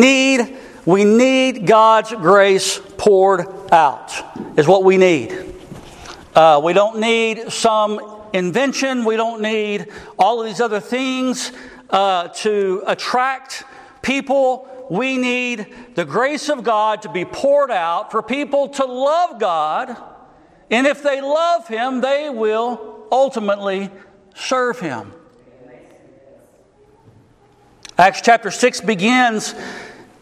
need we need God's grace poured out, is what we need. Uh, we don't need some invention, we don't need all of these other things uh, to attract people. We need the grace of God to be poured out for people to love God, and if they love Him, they will ultimately serve Him. Acts chapter 6 begins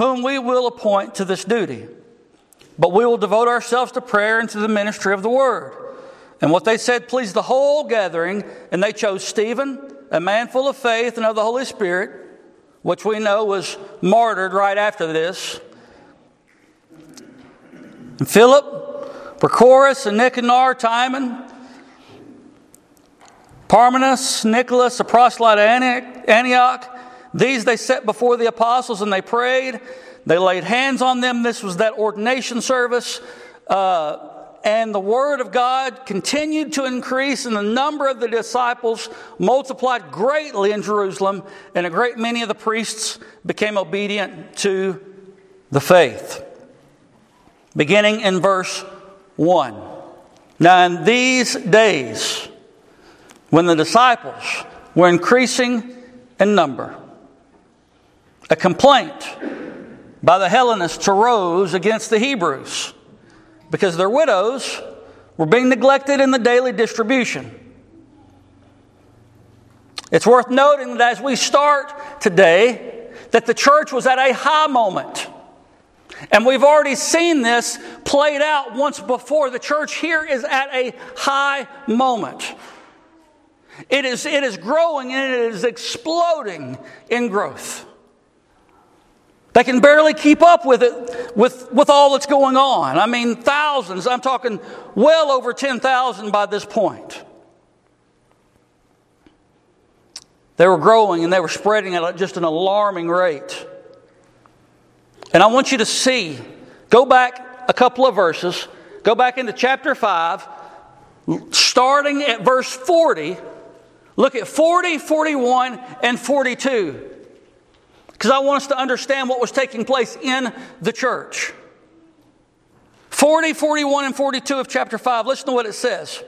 whom we will appoint to this duty. But we will devote ourselves to prayer and to the ministry of the word. And what they said pleased the whole gathering, and they chose Stephen, a man full of faith and of the Holy Spirit, which we know was martyred right after this. And Philip, Prochorus, and Nicanor, Timon, Parmenas, Nicholas, a proselyte of Antioch, these they set before the apostles and they prayed. They laid hands on them. This was that ordination service. Uh, and the word of God continued to increase, and the number of the disciples multiplied greatly in Jerusalem, and a great many of the priests became obedient to the faith. Beginning in verse 1. Now, in these days, when the disciples were increasing in number, a complaint by the Hellenists arose against the Hebrews because their widows were being neglected in the daily distribution. It's worth noting that as we start today, that the church was at a high moment. And we've already seen this played out once before. The church here is at a high moment. It is, it is growing and it is exploding in growth. They can barely keep up with it, with, with all that's going on. I mean, thousands. I'm talking well over 10,000 by this point. They were growing and they were spreading at just an alarming rate. And I want you to see, go back a couple of verses, go back into chapter 5, starting at verse 40. Look at 40, 41, and 42 because I want us to understand what was taking place in the church. 40, 41, and 42 of chapter 5, listen to what it says.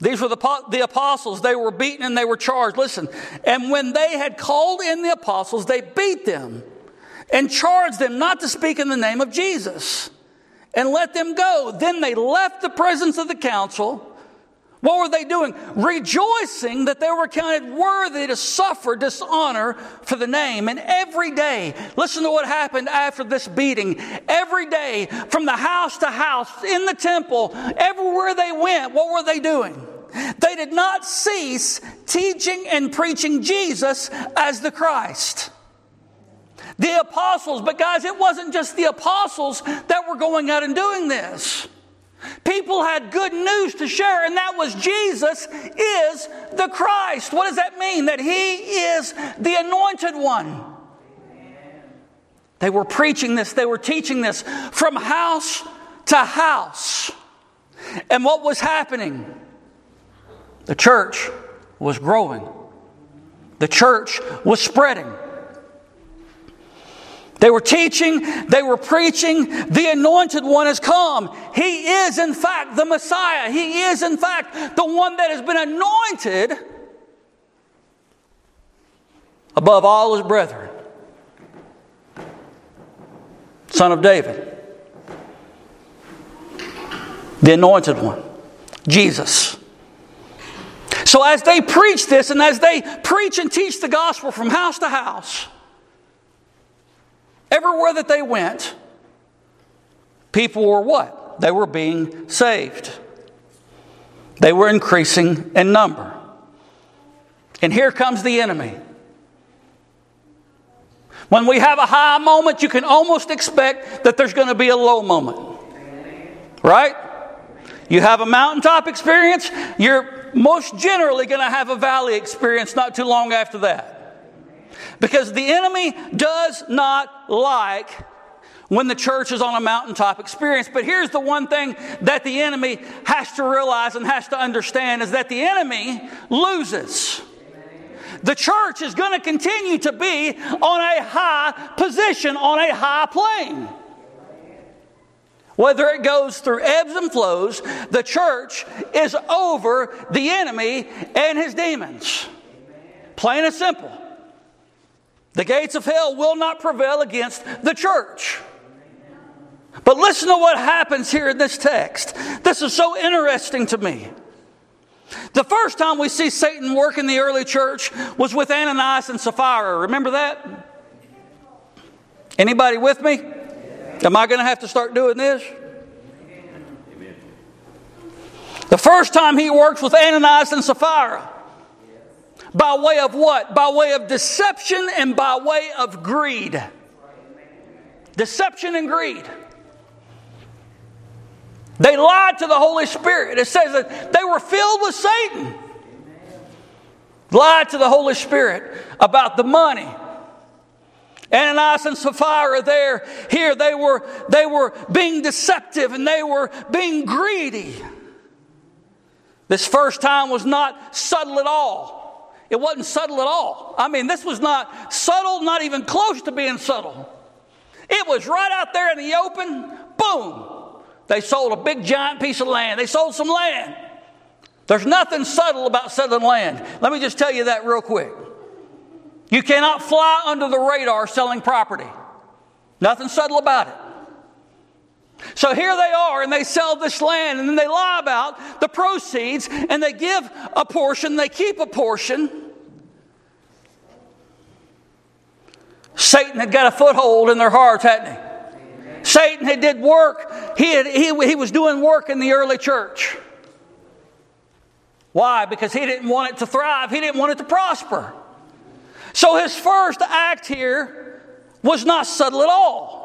These were the, the apostles. They were beaten and they were charged. Listen. And when they had called in the apostles, they beat them and charged them not to speak in the name of Jesus and let them go. Then they left the presence of the council what were they doing? Rejoicing that they were counted worthy to suffer dishonor for the name. And every day, listen to what happened after this beating. Every day, from the house to house, in the temple, everywhere they went, what were they doing? They did not cease teaching and preaching Jesus as the Christ. The apostles, but guys, it wasn't just the apostles that were going out and doing this. People had good news to share, and that was Jesus is the Christ. What does that mean? That He is the anointed one. They were preaching this, they were teaching this from house to house. And what was happening? The church was growing, the church was spreading. They were teaching, they were preaching, the anointed one has come. He is, in fact, the Messiah. He is, in fact, the one that has been anointed above all his brethren. Son of David, the anointed one, Jesus. So, as they preach this and as they preach and teach the gospel from house to house, Everywhere that they went, people were what? They were being saved. They were increasing in number. And here comes the enemy. When we have a high moment, you can almost expect that there's going to be a low moment. Right? You have a mountaintop experience, you're most generally going to have a valley experience not too long after that. Because the enemy does not like when the church is on a mountaintop experience. But here's the one thing that the enemy has to realize and has to understand is that the enemy loses. The church is going to continue to be on a high position, on a high plane. Whether it goes through ebbs and flows, the church is over the enemy and his demons. Plain and simple. The gates of hell will not prevail against the church. But listen to what happens here in this text. This is so interesting to me. The first time we see Satan work in the early church was with Ananias and Sapphira. Remember that? Anybody with me? Am I going to have to start doing this? The first time he works with Ananias and Sapphira. By way of what? By way of deception and by way of greed. Deception and greed. They lied to the Holy Spirit. It says that they were filled with Satan. Lied to the Holy Spirit about the money. Ananias and Sapphira there, here, they were, they were being deceptive and they were being greedy. This first time was not subtle at all. It wasn't subtle at all. I mean, this was not subtle, not even close to being subtle. It was right out there in the open, boom, they sold a big giant piece of land. They sold some land. There's nothing subtle about selling land. Let me just tell you that real quick. You cannot fly under the radar selling property. Nothing subtle about it. So here they are, and they sell this land, and then they lie about the proceeds, and they give a portion, they keep a portion. Satan had got a foothold in their hearts, hadn't he? Satan had did work. He, had, he, he was doing work in the early church. Why? Because he didn't want it to thrive. He didn't want it to prosper. So his first act here was not subtle at all.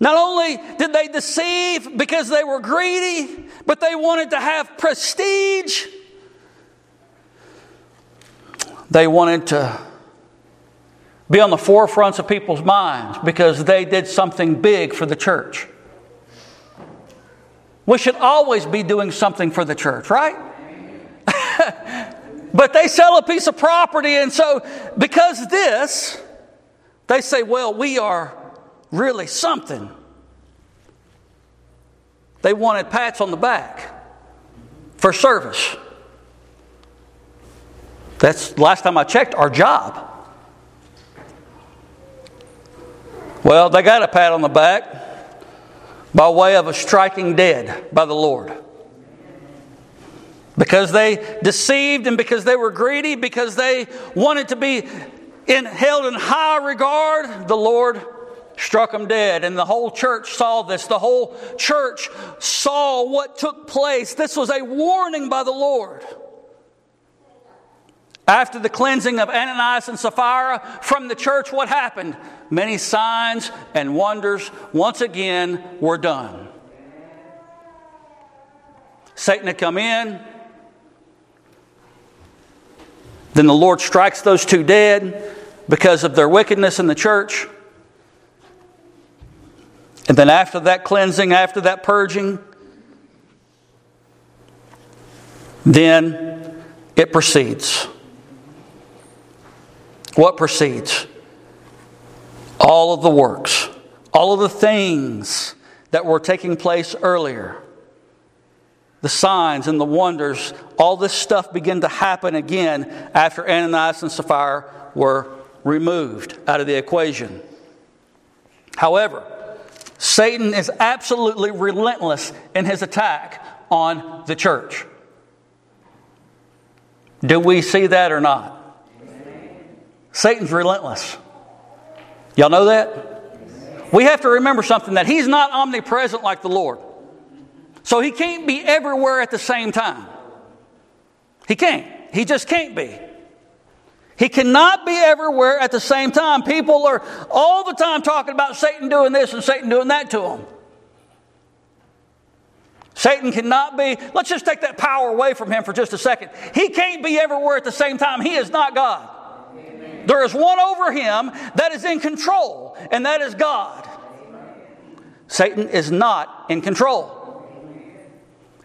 Not only did they deceive because they were greedy, but they wanted to have prestige. They wanted to be on the forefronts of people's minds because they did something big for the church. We should always be doing something for the church, right? but they sell a piece of property, and so because this, they say, well, we are really something. They wanted pats on the back for service. That's last time I checked our job. Well, they got a pat on the back by way of a striking dead by the Lord. Because they deceived and because they were greedy, because they wanted to be in, held in high regard, the Lord struck them dead. And the whole church saw this. The whole church saw what took place. This was a warning by the Lord. After the cleansing of Ananias and Sapphira from the church, what happened? Many signs and wonders once again were done. Satan had come in. Then the Lord strikes those two dead because of their wickedness in the church. And then after that cleansing, after that purging, then it proceeds. What proceeds? All of the works, all of the things that were taking place earlier. The signs and the wonders, all this stuff began to happen again after Ananias and Sapphira were removed out of the equation. However, Satan is absolutely relentless in his attack on the church. Do we see that or not? Satan's relentless. Y'all know that? We have to remember something that he's not omnipresent like the Lord. So he can't be everywhere at the same time. He can't. He just can't be. He cannot be everywhere at the same time. People are all the time talking about Satan doing this and Satan doing that to them. Satan cannot be, let's just take that power away from him for just a second. He can't be everywhere at the same time. He is not God. Amen. There is one over him that is in control, and that is God. Satan is not in control.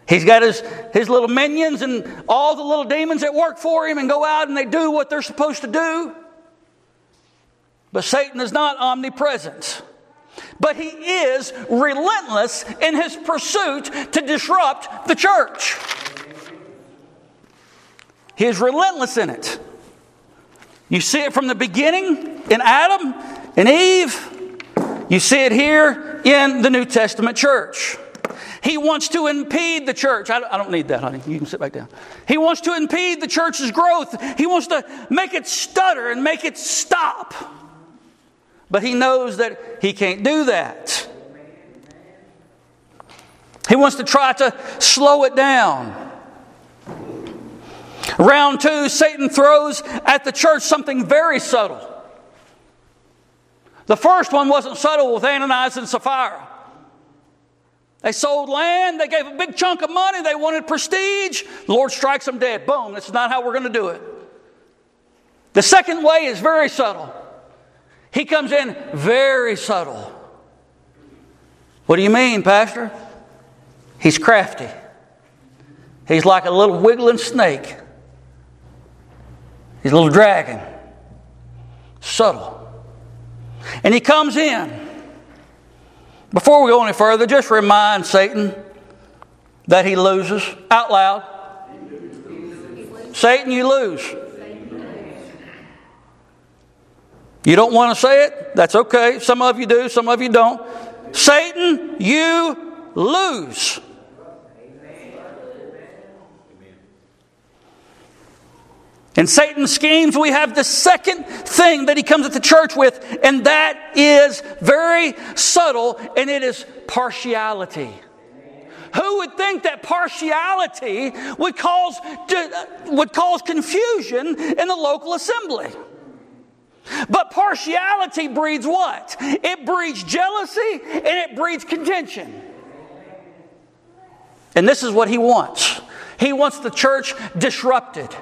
He's got his, his little minions and all the little demons that work for him and go out and they do what they're supposed to do. But Satan is not omnipresent. But he is relentless in his pursuit to disrupt the church. He is relentless in it. You see it from the beginning in Adam and Eve. You see it here in the New Testament church. He wants to impede the church. I, don't need that, honey. You can sit back down. He wants to impede the church's growth. He wants to make it stutter and make it stop. But he knows that he can't do that. He wants to try to slow it down. Round two, Satan throws at the church something very subtle. The first one wasn't subtle with Ananias and Sapphira. They sold land, they gave a big chunk of money, they wanted prestige. The Lord strikes them dead. Boom, that's not how we're going to do it. The second way is very subtle. He comes in very subtle. What do you mean, Pastor? He's crafty. He's like a little wiggling snake. He's a little dragon. Subtle. And he comes in. Before we go any further, just remind Satan that he loses out loud. Satan, you lose. You don't want to say it? That's okay. Some of you do, some of you don't. Satan, you lose. In Satan's schemes, we have the second thing that he comes at the church with, and that is very subtle, and it is partiality. Who would think that partiality would cause, would cause confusion in the local assembly? But partiality breeds what? It breeds jealousy and it breeds contention. And this is what he wants. He wants the church disrupted.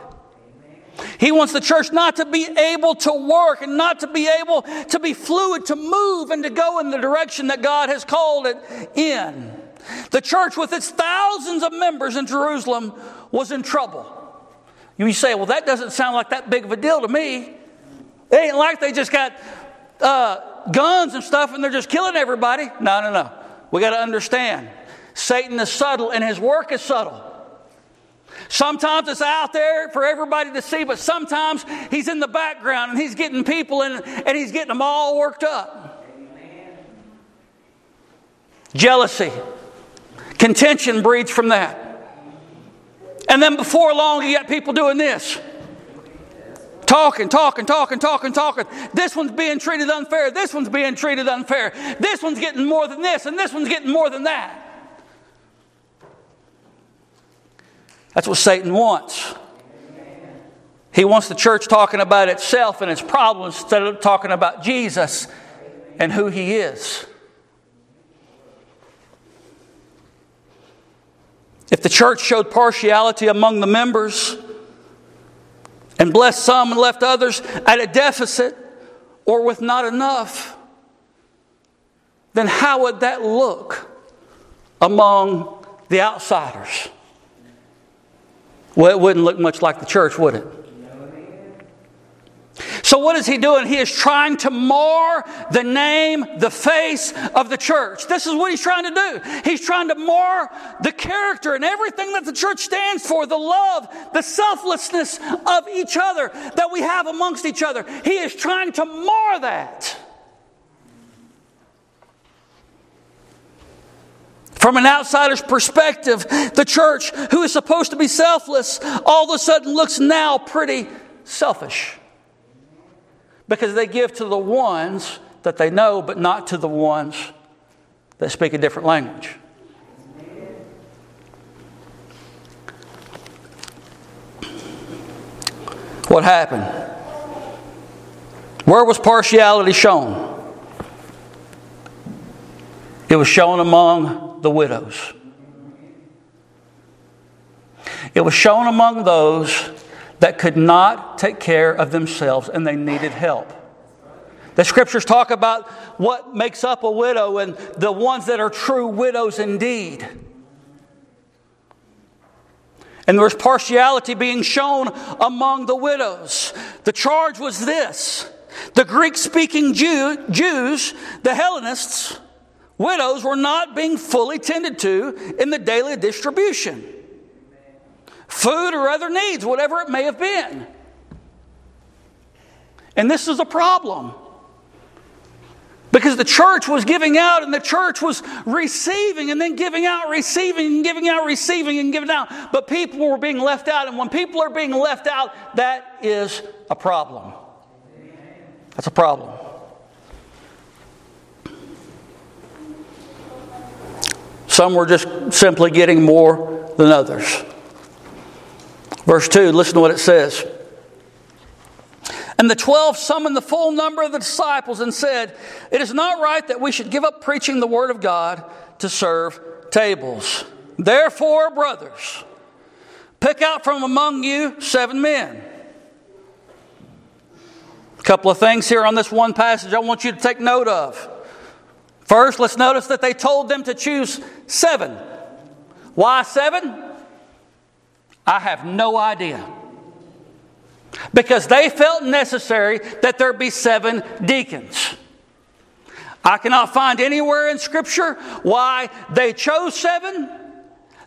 He wants the church not to be able to work and not to be able to be fluid, to move and to go in the direction that God has called it in. The church, with its thousands of members in Jerusalem, was in trouble. You say, well, that doesn't sound like that big of a deal to me. It ain't like they just got uh, guns and stuff and they're just killing everybody. No, no, no. We got to understand Satan is subtle and his work is subtle. Sometimes it's out there for everybody to see, but sometimes he's in the background and he's getting people in, and he's getting them all worked up. Amen. Jealousy, contention breeds from that. And then before long, you got people doing this. Talking, talking, talking, talking, talking. This one's being treated unfair. This one's being treated unfair. This one's getting more than this, and this one's getting more than that. That's what Satan wants. He wants the church talking about itself and its problems instead of talking about Jesus and who he is. If the church showed partiality among the members and blessed some and left others at a deficit or with not enough, then how would that look among the outsiders? Well, it wouldn't look much like the church, would it? So, what is he doing? He is trying to mar the name, the face of the church. This is what he's trying to do. He's trying to mar the character and everything that the church stands for the love, the selflessness of each other that we have amongst each other. He is trying to mar that. From an outsider's perspective, the church, who is supposed to be selfless, all of a sudden looks now pretty selfish. Because they give to the ones that they know, but not to the ones that speak a different language. What happened? Where was partiality shown? It was shown among the widows. It was shown among those that could not take care of themselves and they needed help. The scriptures talk about what makes up a widow and the ones that are true widows indeed. And there was partiality being shown among the widows. The charge was this the Greek speaking Jew, Jews, the Hellenists, widows were not being fully tended to in the daily distribution. Food or other needs, whatever it may have been. And this is a problem. Because the church was giving out and the church was receiving and then giving out, receiving and giving out, receiving and giving out. But people were being left out. And when people are being left out, that is a problem. That's a problem. Some were just simply getting more than others. Verse 2, listen to what it says. And the twelve summoned the full number of the disciples and said, It is not right that we should give up preaching the word of God to serve tables. Therefore, brothers, pick out from among you seven men. A couple of things here on this one passage I want you to take note of. First, let's notice that they told them to choose seven. Why seven? I have no idea because they felt necessary that there be seven deacons. I cannot find anywhere in Scripture why they chose seven.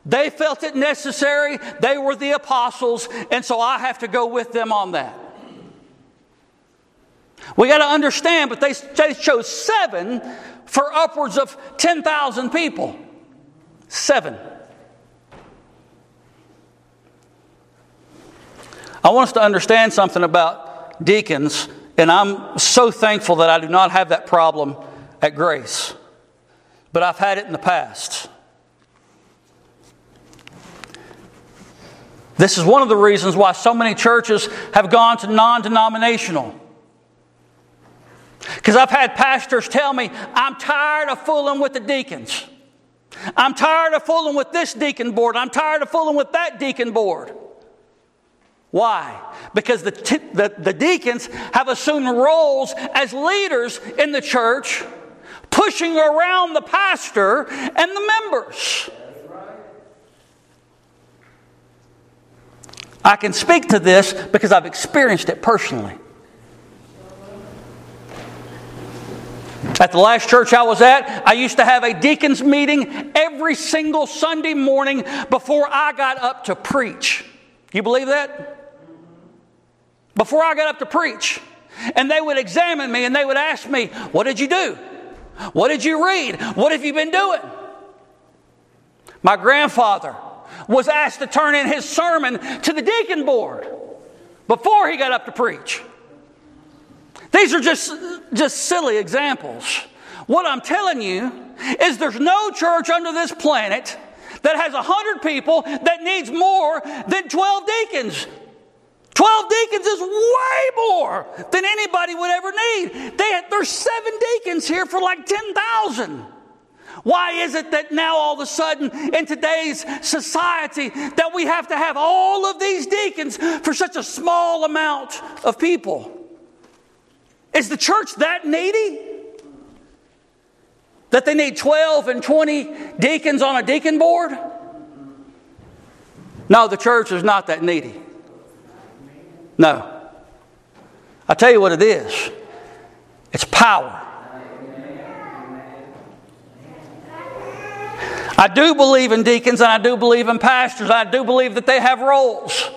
They felt it necessary. They were the apostles, and so I have to go with them on that. We got to understand, but they, they chose seven for upwards of 10,000 people. Seven. I want us to understand something about deacons, and I'm so thankful that I do not have that problem at Grace, but I've had it in the past. This is one of the reasons why so many churches have gone to non denominational. Because I've had pastors tell me, I'm tired of fooling with the deacons. I'm tired of fooling with this deacon board. I'm tired of fooling with that deacon board. Why? Because the, t- the, the deacons have assumed roles as leaders in the church, pushing around the pastor and the members. I can speak to this because I've experienced it personally. At the last church I was at, I used to have a deacons meeting every single Sunday morning before I got up to preach. You believe that? before I got up to preach. And they would examine me and they would ask me, What did you do? What did you read? What have you been doing? My grandfather was asked to turn in his sermon to the deacon board before he got up to preach. These are just, just silly examples. What I'm telling you is there's no church under this planet that has 100 people that needs more than 12 deacons. 12 deacons is way more than anybody would ever need. They, there's seven deacons here for like 10,000. Why is it that now all of a sudden in today's society that we have to have all of these deacons for such a small amount of people? Is the church that needy? That they need 12 and 20 deacons on a deacon board? No, the church is not that needy. No. I tell you what it is it's power. I do believe in deacons and I do believe in pastors. I do believe that they have roles.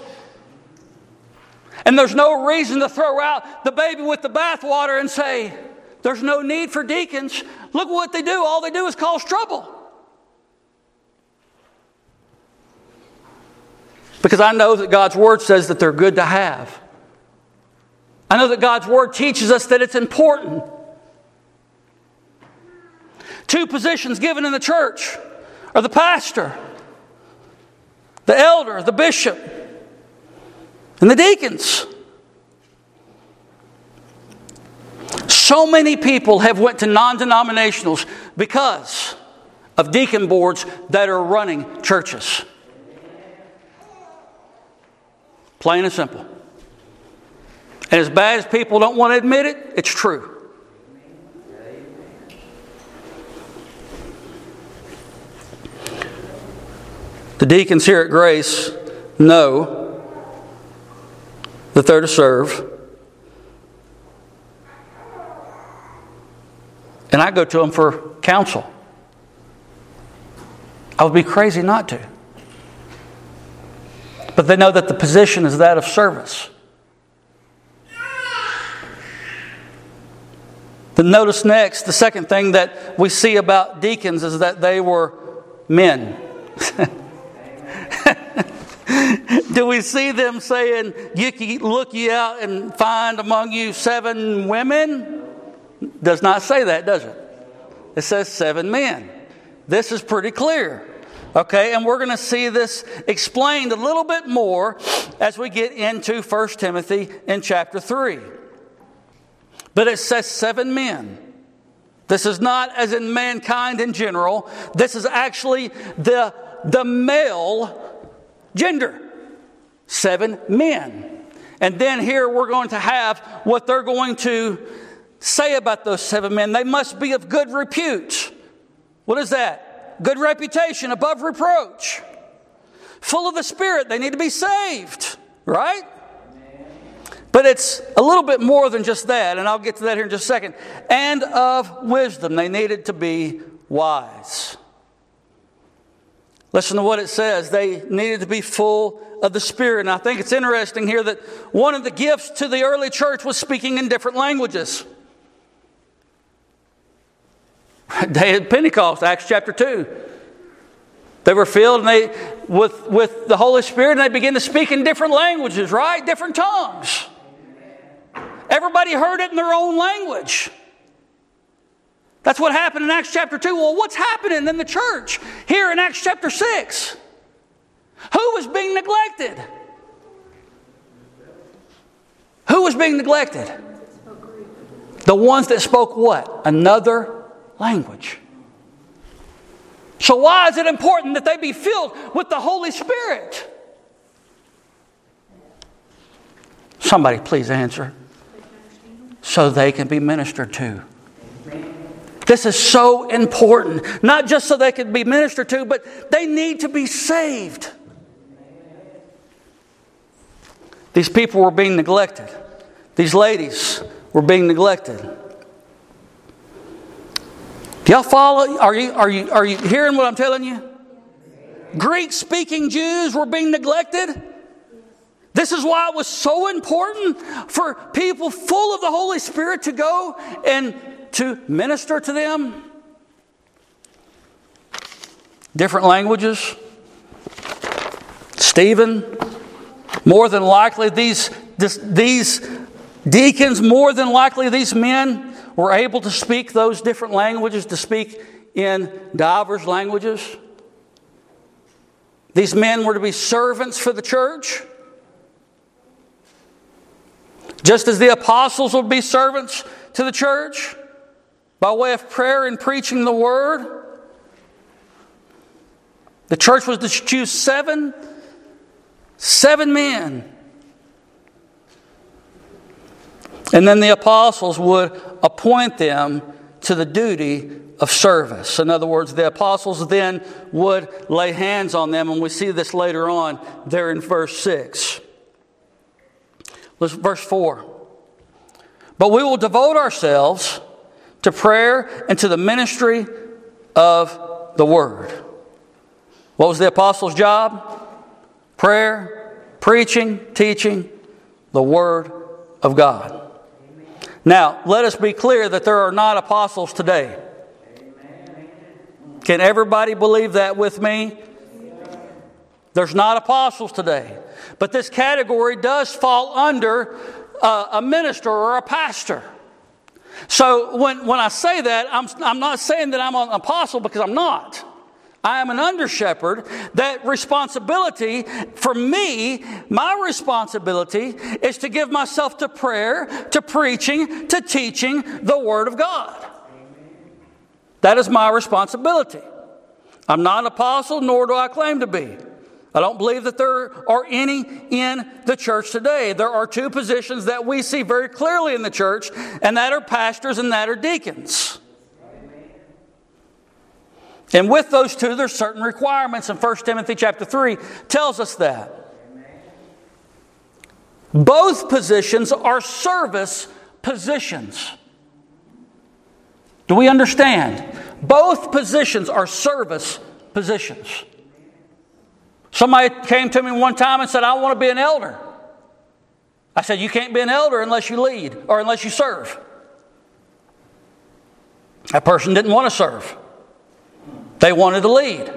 And there's no reason to throw out the baby with the bathwater and say, there's no need for deacons. Look what they do. All they do is cause trouble. Because I know that God's Word says that they're good to have. I know that God's Word teaches us that it's important. Two positions given in the church are the pastor, the elder, the bishop, and the deacons. So many people have went to non-denominationals because of deacon boards that are running churches. Plain and simple. And as bad as people don't want to admit it, it's true. The deacons here at Grace know that they're to serve. And I go to them for counsel. I would be crazy not to. But they know that the position is that of service. Then notice next, the second thing that we see about deacons is that they were men. Do we see them saying, you Look ye out and find among you seven women? Does not say that, does it? It says seven men. This is pretty clear. Okay, and we're going to see this explained a little bit more as we get into 1 Timothy in chapter 3. But it says seven men. This is not as in mankind in general, this is actually the, the male gender. Seven men. And then here we're going to have what they're going to say about those seven men. They must be of good repute. What is that? Good reputation, above reproach. Full of the Spirit. They need to be saved, right? But it's a little bit more than just that, and I'll get to that here in just a second. And of wisdom. They needed to be wise. Listen to what it says. They needed to be full of the Spirit. And I think it's interesting here that one of the gifts to the early church was speaking in different languages. Day of Pentecost, Acts chapter 2. They were filled and they, with, with the Holy Spirit and they began to speak in different languages, right? Different tongues. Everybody heard it in their own language. That's what happened in Acts chapter 2. Well, what's happening in the church here in Acts chapter 6? Who was being neglected? Who was being neglected? The ones that spoke what? Another language. So, why is it important that they be filled with the Holy Spirit? Somebody, please answer. So they can be ministered to. This is so important. Not just so they can be ministered to, but they need to be saved. These people were being neglected, these ladies were being neglected. Do y'all follow? Are you, are, you, are you hearing what I'm telling you? Greek speaking Jews were being neglected. This is why it was so important for people full of the Holy Spirit to go and to minister to them. Different languages. Stephen, more than likely, these, this, these deacons, more than likely, these men were able to speak those different languages, to speak in divers languages. These men were to be servants for the church. Just as the apostles would be servants to the church by way of prayer and preaching the word. The church was to choose seven, seven men And then the apostles would appoint them to the duty of service. In other words, the apostles then would lay hands on them, and we see this later on there in verse 6. Let's, verse 4. But we will devote ourselves to prayer and to the ministry of the word. What was the apostles' job? Prayer, preaching, teaching the word of God. Now, let us be clear that there are not apostles today. Can everybody believe that with me? There's not apostles today. But this category does fall under uh, a minister or a pastor. So when, when I say that, I'm, I'm not saying that I'm an apostle because I'm not. I am an under shepherd. That responsibility for me, my responsibility is to give myself to prayer, to preaching, to teaching the Word of God. That is my responsibility. I'm not an apostle, nor do I claim to be. I don't believe that there are any in the church today. There are two positions that we see very clearly in the church, and that are pastors and that are deacons. And with those two, there's certain requirements, and 1 Timothy chapter 3 tells us that. Both positions are service positions. Do we understand? Both positions are service positions. Somebody came to me one time and said, I want to be an elder. I said, You can't be an elder unless you lead or unless you serve. That person didn't want to serve, they wanted to lead.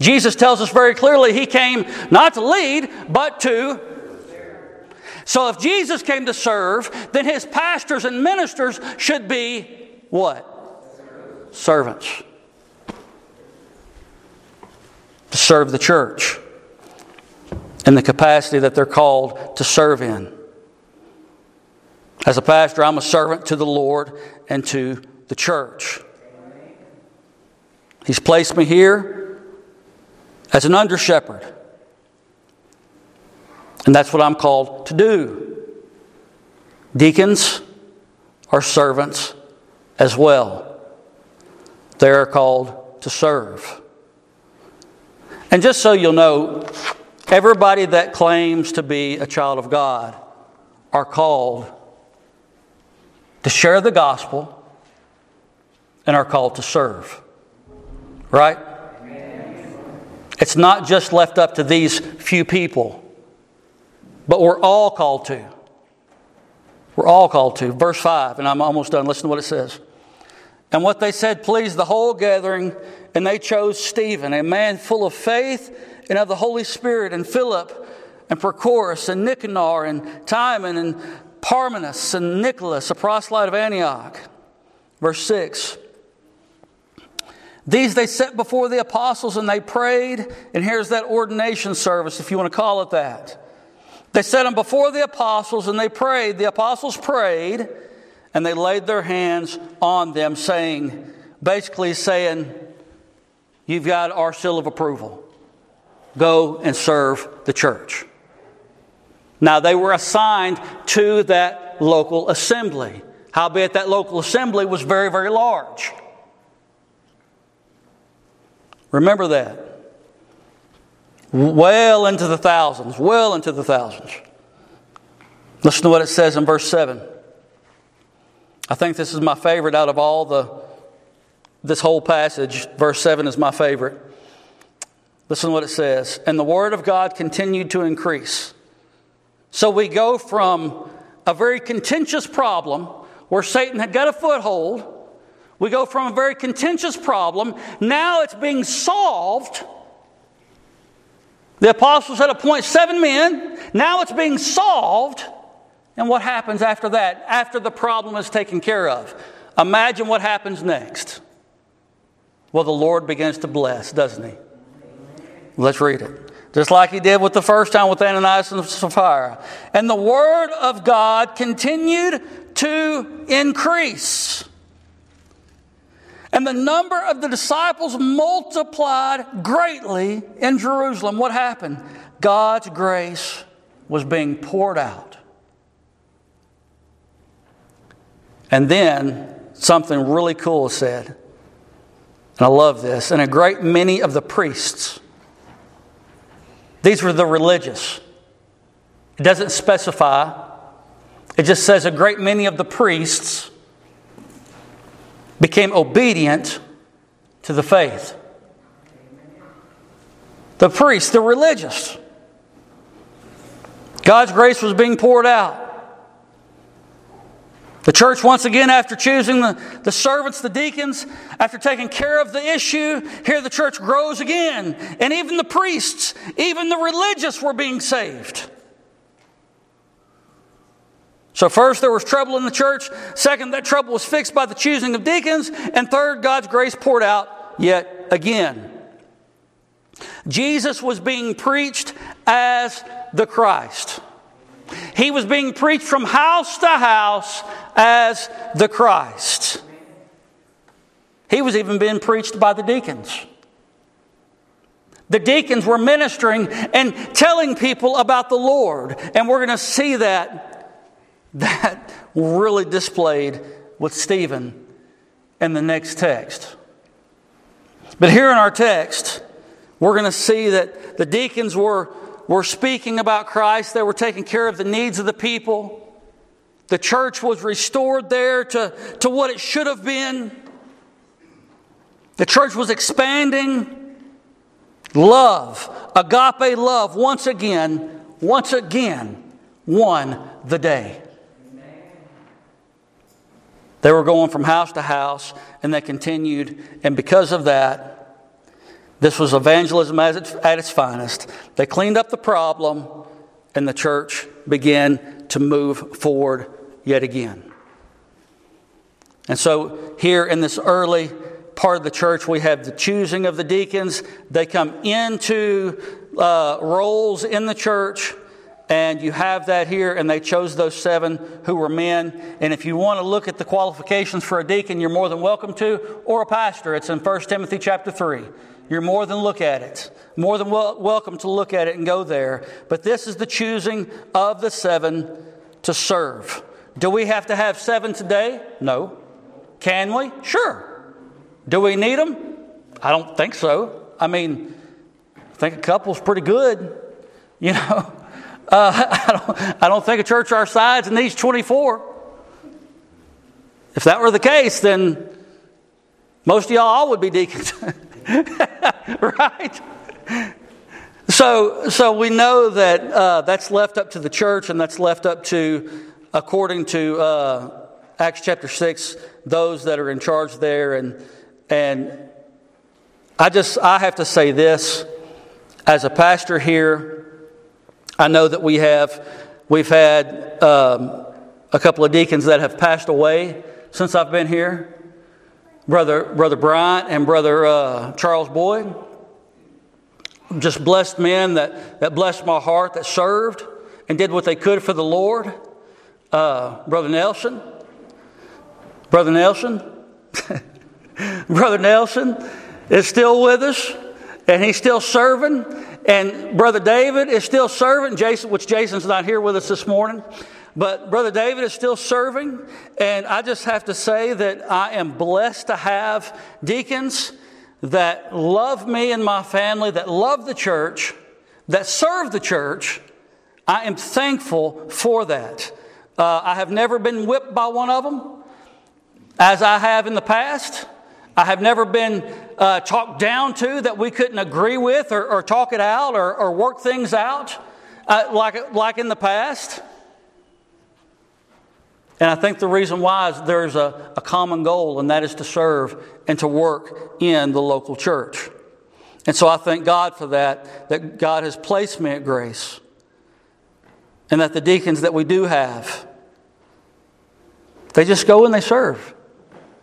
Jesus tells us very clearly he came not to lead, but to. So if Jesus came to serve, then his pastors and ministers should be what? Servants. To serve the church in the capacity that they're called to serve in. As a pastor, I'm a servant to the Lord and to the church. He's placed me here as an under shepherd. And that's what I'm called to do. Deacons are servants as well, they are called to serve. And just so you'll know, everybody that claims to be a child of God are called to share the gospel and are called to serve. Right? It's not just left up to these few people, but we're all called to. We're all called to. Verse 5, and I'm almost done. Listen to what it says. And what they said pleased the whole gathering, and they chose Stephen, a man full of faith and of the Holy Spirit, and Philip, and Prochorus, and Nicanor, and Timon, and Parmenas, and Nicholas, a proselyte of Antioch. Verse 6 These they set before the apostles, and they prayed, and here's that ordination service, if you want to call it that. They set them before the apostles, and they prayed. The apostles prayed and they laid their hands on them, saying, basically saying, You've got our seal of approval. Go and serve the church. Now, they were assigned to that local assembly. Howbeit, that local assembly was very, very large. Remember that. Well into the thousands, well into the thousands. Listen to what it says in verse 7. I think this is my favorite out of all the this whole passage. Verse 7 is my favorite. Listen to what it says. And the word of God continued to increase. So we go from a very contentious problem where Satan had got a foothold. We go from a very contentious problem. Now it's being solved. The apostles had appointed seven men. Now it's being solved. And what happens after that, after the problem is taken care of? Imagine what happens next. Well, the Lord begins to bless, doesn't He? Let's read it. Just like He did with the first time with Ananias and Sapphira. And the Word of God continued to increase. And the number of the disciples multiplied greatly in Jerusalem. What happened? God's grace was being poured out. And then something really cool said. And I love this. And a great many of the priests, these were the religious. It doesn't specify, it just says a great many of the priests became obedient to the faith. The priests, the religious. God's grace was being poured out. The church, once again, after choosing the, the servants, the deacons, after taking care of the issue, here the church grows again. And even the priests, even the religious were being saved. So, first, there was trouble in the church. Second, that trouble was fixed by the choosing of deacons. And third, God's grace poured out yet again. Jesus was being preached as the Christ. He was being preached from house to house as the Christ. He was even being preached by the deacons. The deacons were ministering and telling people about the Lord. And we're going to see that, that really displayed with Stephen in the next text. But here in our text, we're going to see that the deacons were, were speaking about Christ. They were taking care of the needs of the people. The church was restored there to, to what it should have been. The church was expanding. Love, agape love, once again, once again, won the day. They were going from house to house, and they continued. And because of that, this was evangelism at its finest. They cleaned up the problem, and the church began to move forward yet again. And so, here in this early part of the church, we have the choosing of the deacons. They come into uh, roles in the church. And you have that here, and they chose those seven who were men. And if you want to look at the qualifications for a deacon, you're more than welcome to, or a pastor. It's in 1 Timothy chapter 3. You're more than look at it. More than wel- welcome to look at it and go there. But this is the choosing of the seven to serve. Do we have to have seven today? No. Can we? Sure. Do we need them? I don't think so. I mean, I think a couple's pretty good, you know. Uh, I, don't, I don't think a church our size needs 24. If that were the case, then most of y'all all would be deacons. right? So, so we know that uh, that's left up to the church and that's left up to, according to uh, Acts chapter 6, those that are in charge there. And, and I just, I have to say this as a pastor here, I know that we have, we've had um, a couple of deacons that have passed away since I've been here. Brother, Brother Bryant and Brother uh, Charles Boyd. Just blessed men that, that blessed my heart, that served and did what they could for the Lord. Uh, Brother Nelson. Brother Nelson. Brother Nelson is still with us and he's still serving. And Brother David is still serving, Jason, which Jason's not here with us this morning. But Brother David is still serving. And I just have to say that I am blessed to have deacons that love me and my family, that love the church, that serve the church. I am thankful for that. Uh, I have never been whipped by one of them, as I have in the past. I have never been uh, talked down to that we couldn't agree with or, or talk it out or, or work things out uh, like, like in the past. And I think the reason why is there's a, a common goal, and that is to serve and to work in the local church. And so I thank God for that, that God has placed me at grace. And that the deacons that we do have, they just go and they serve.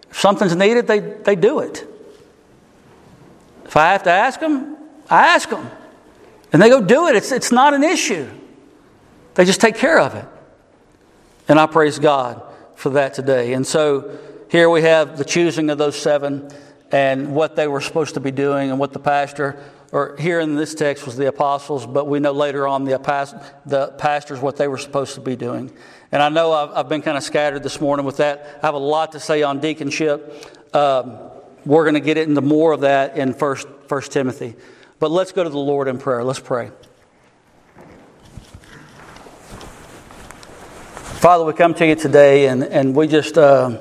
If something's needed, they, they do it. If I have to ask them, I ask them. And they go do it. It's, it's not an issue. They just take care of it. And I praise God for that today. And so here we have the choosing of those seven and what they were supposed to be doing and what the pastor, or here in this text was the apostles, but we know later on the, the pastors what they were supposed to be doing. And I know I've, I've been kind of scattered this morning with that. I have a lot to say on deaconship. Um, we're going to get into more of that in First, First Timothy. But let's go to the Lord in prayer. Let's pray. Father, we come to you today and, and we just uh,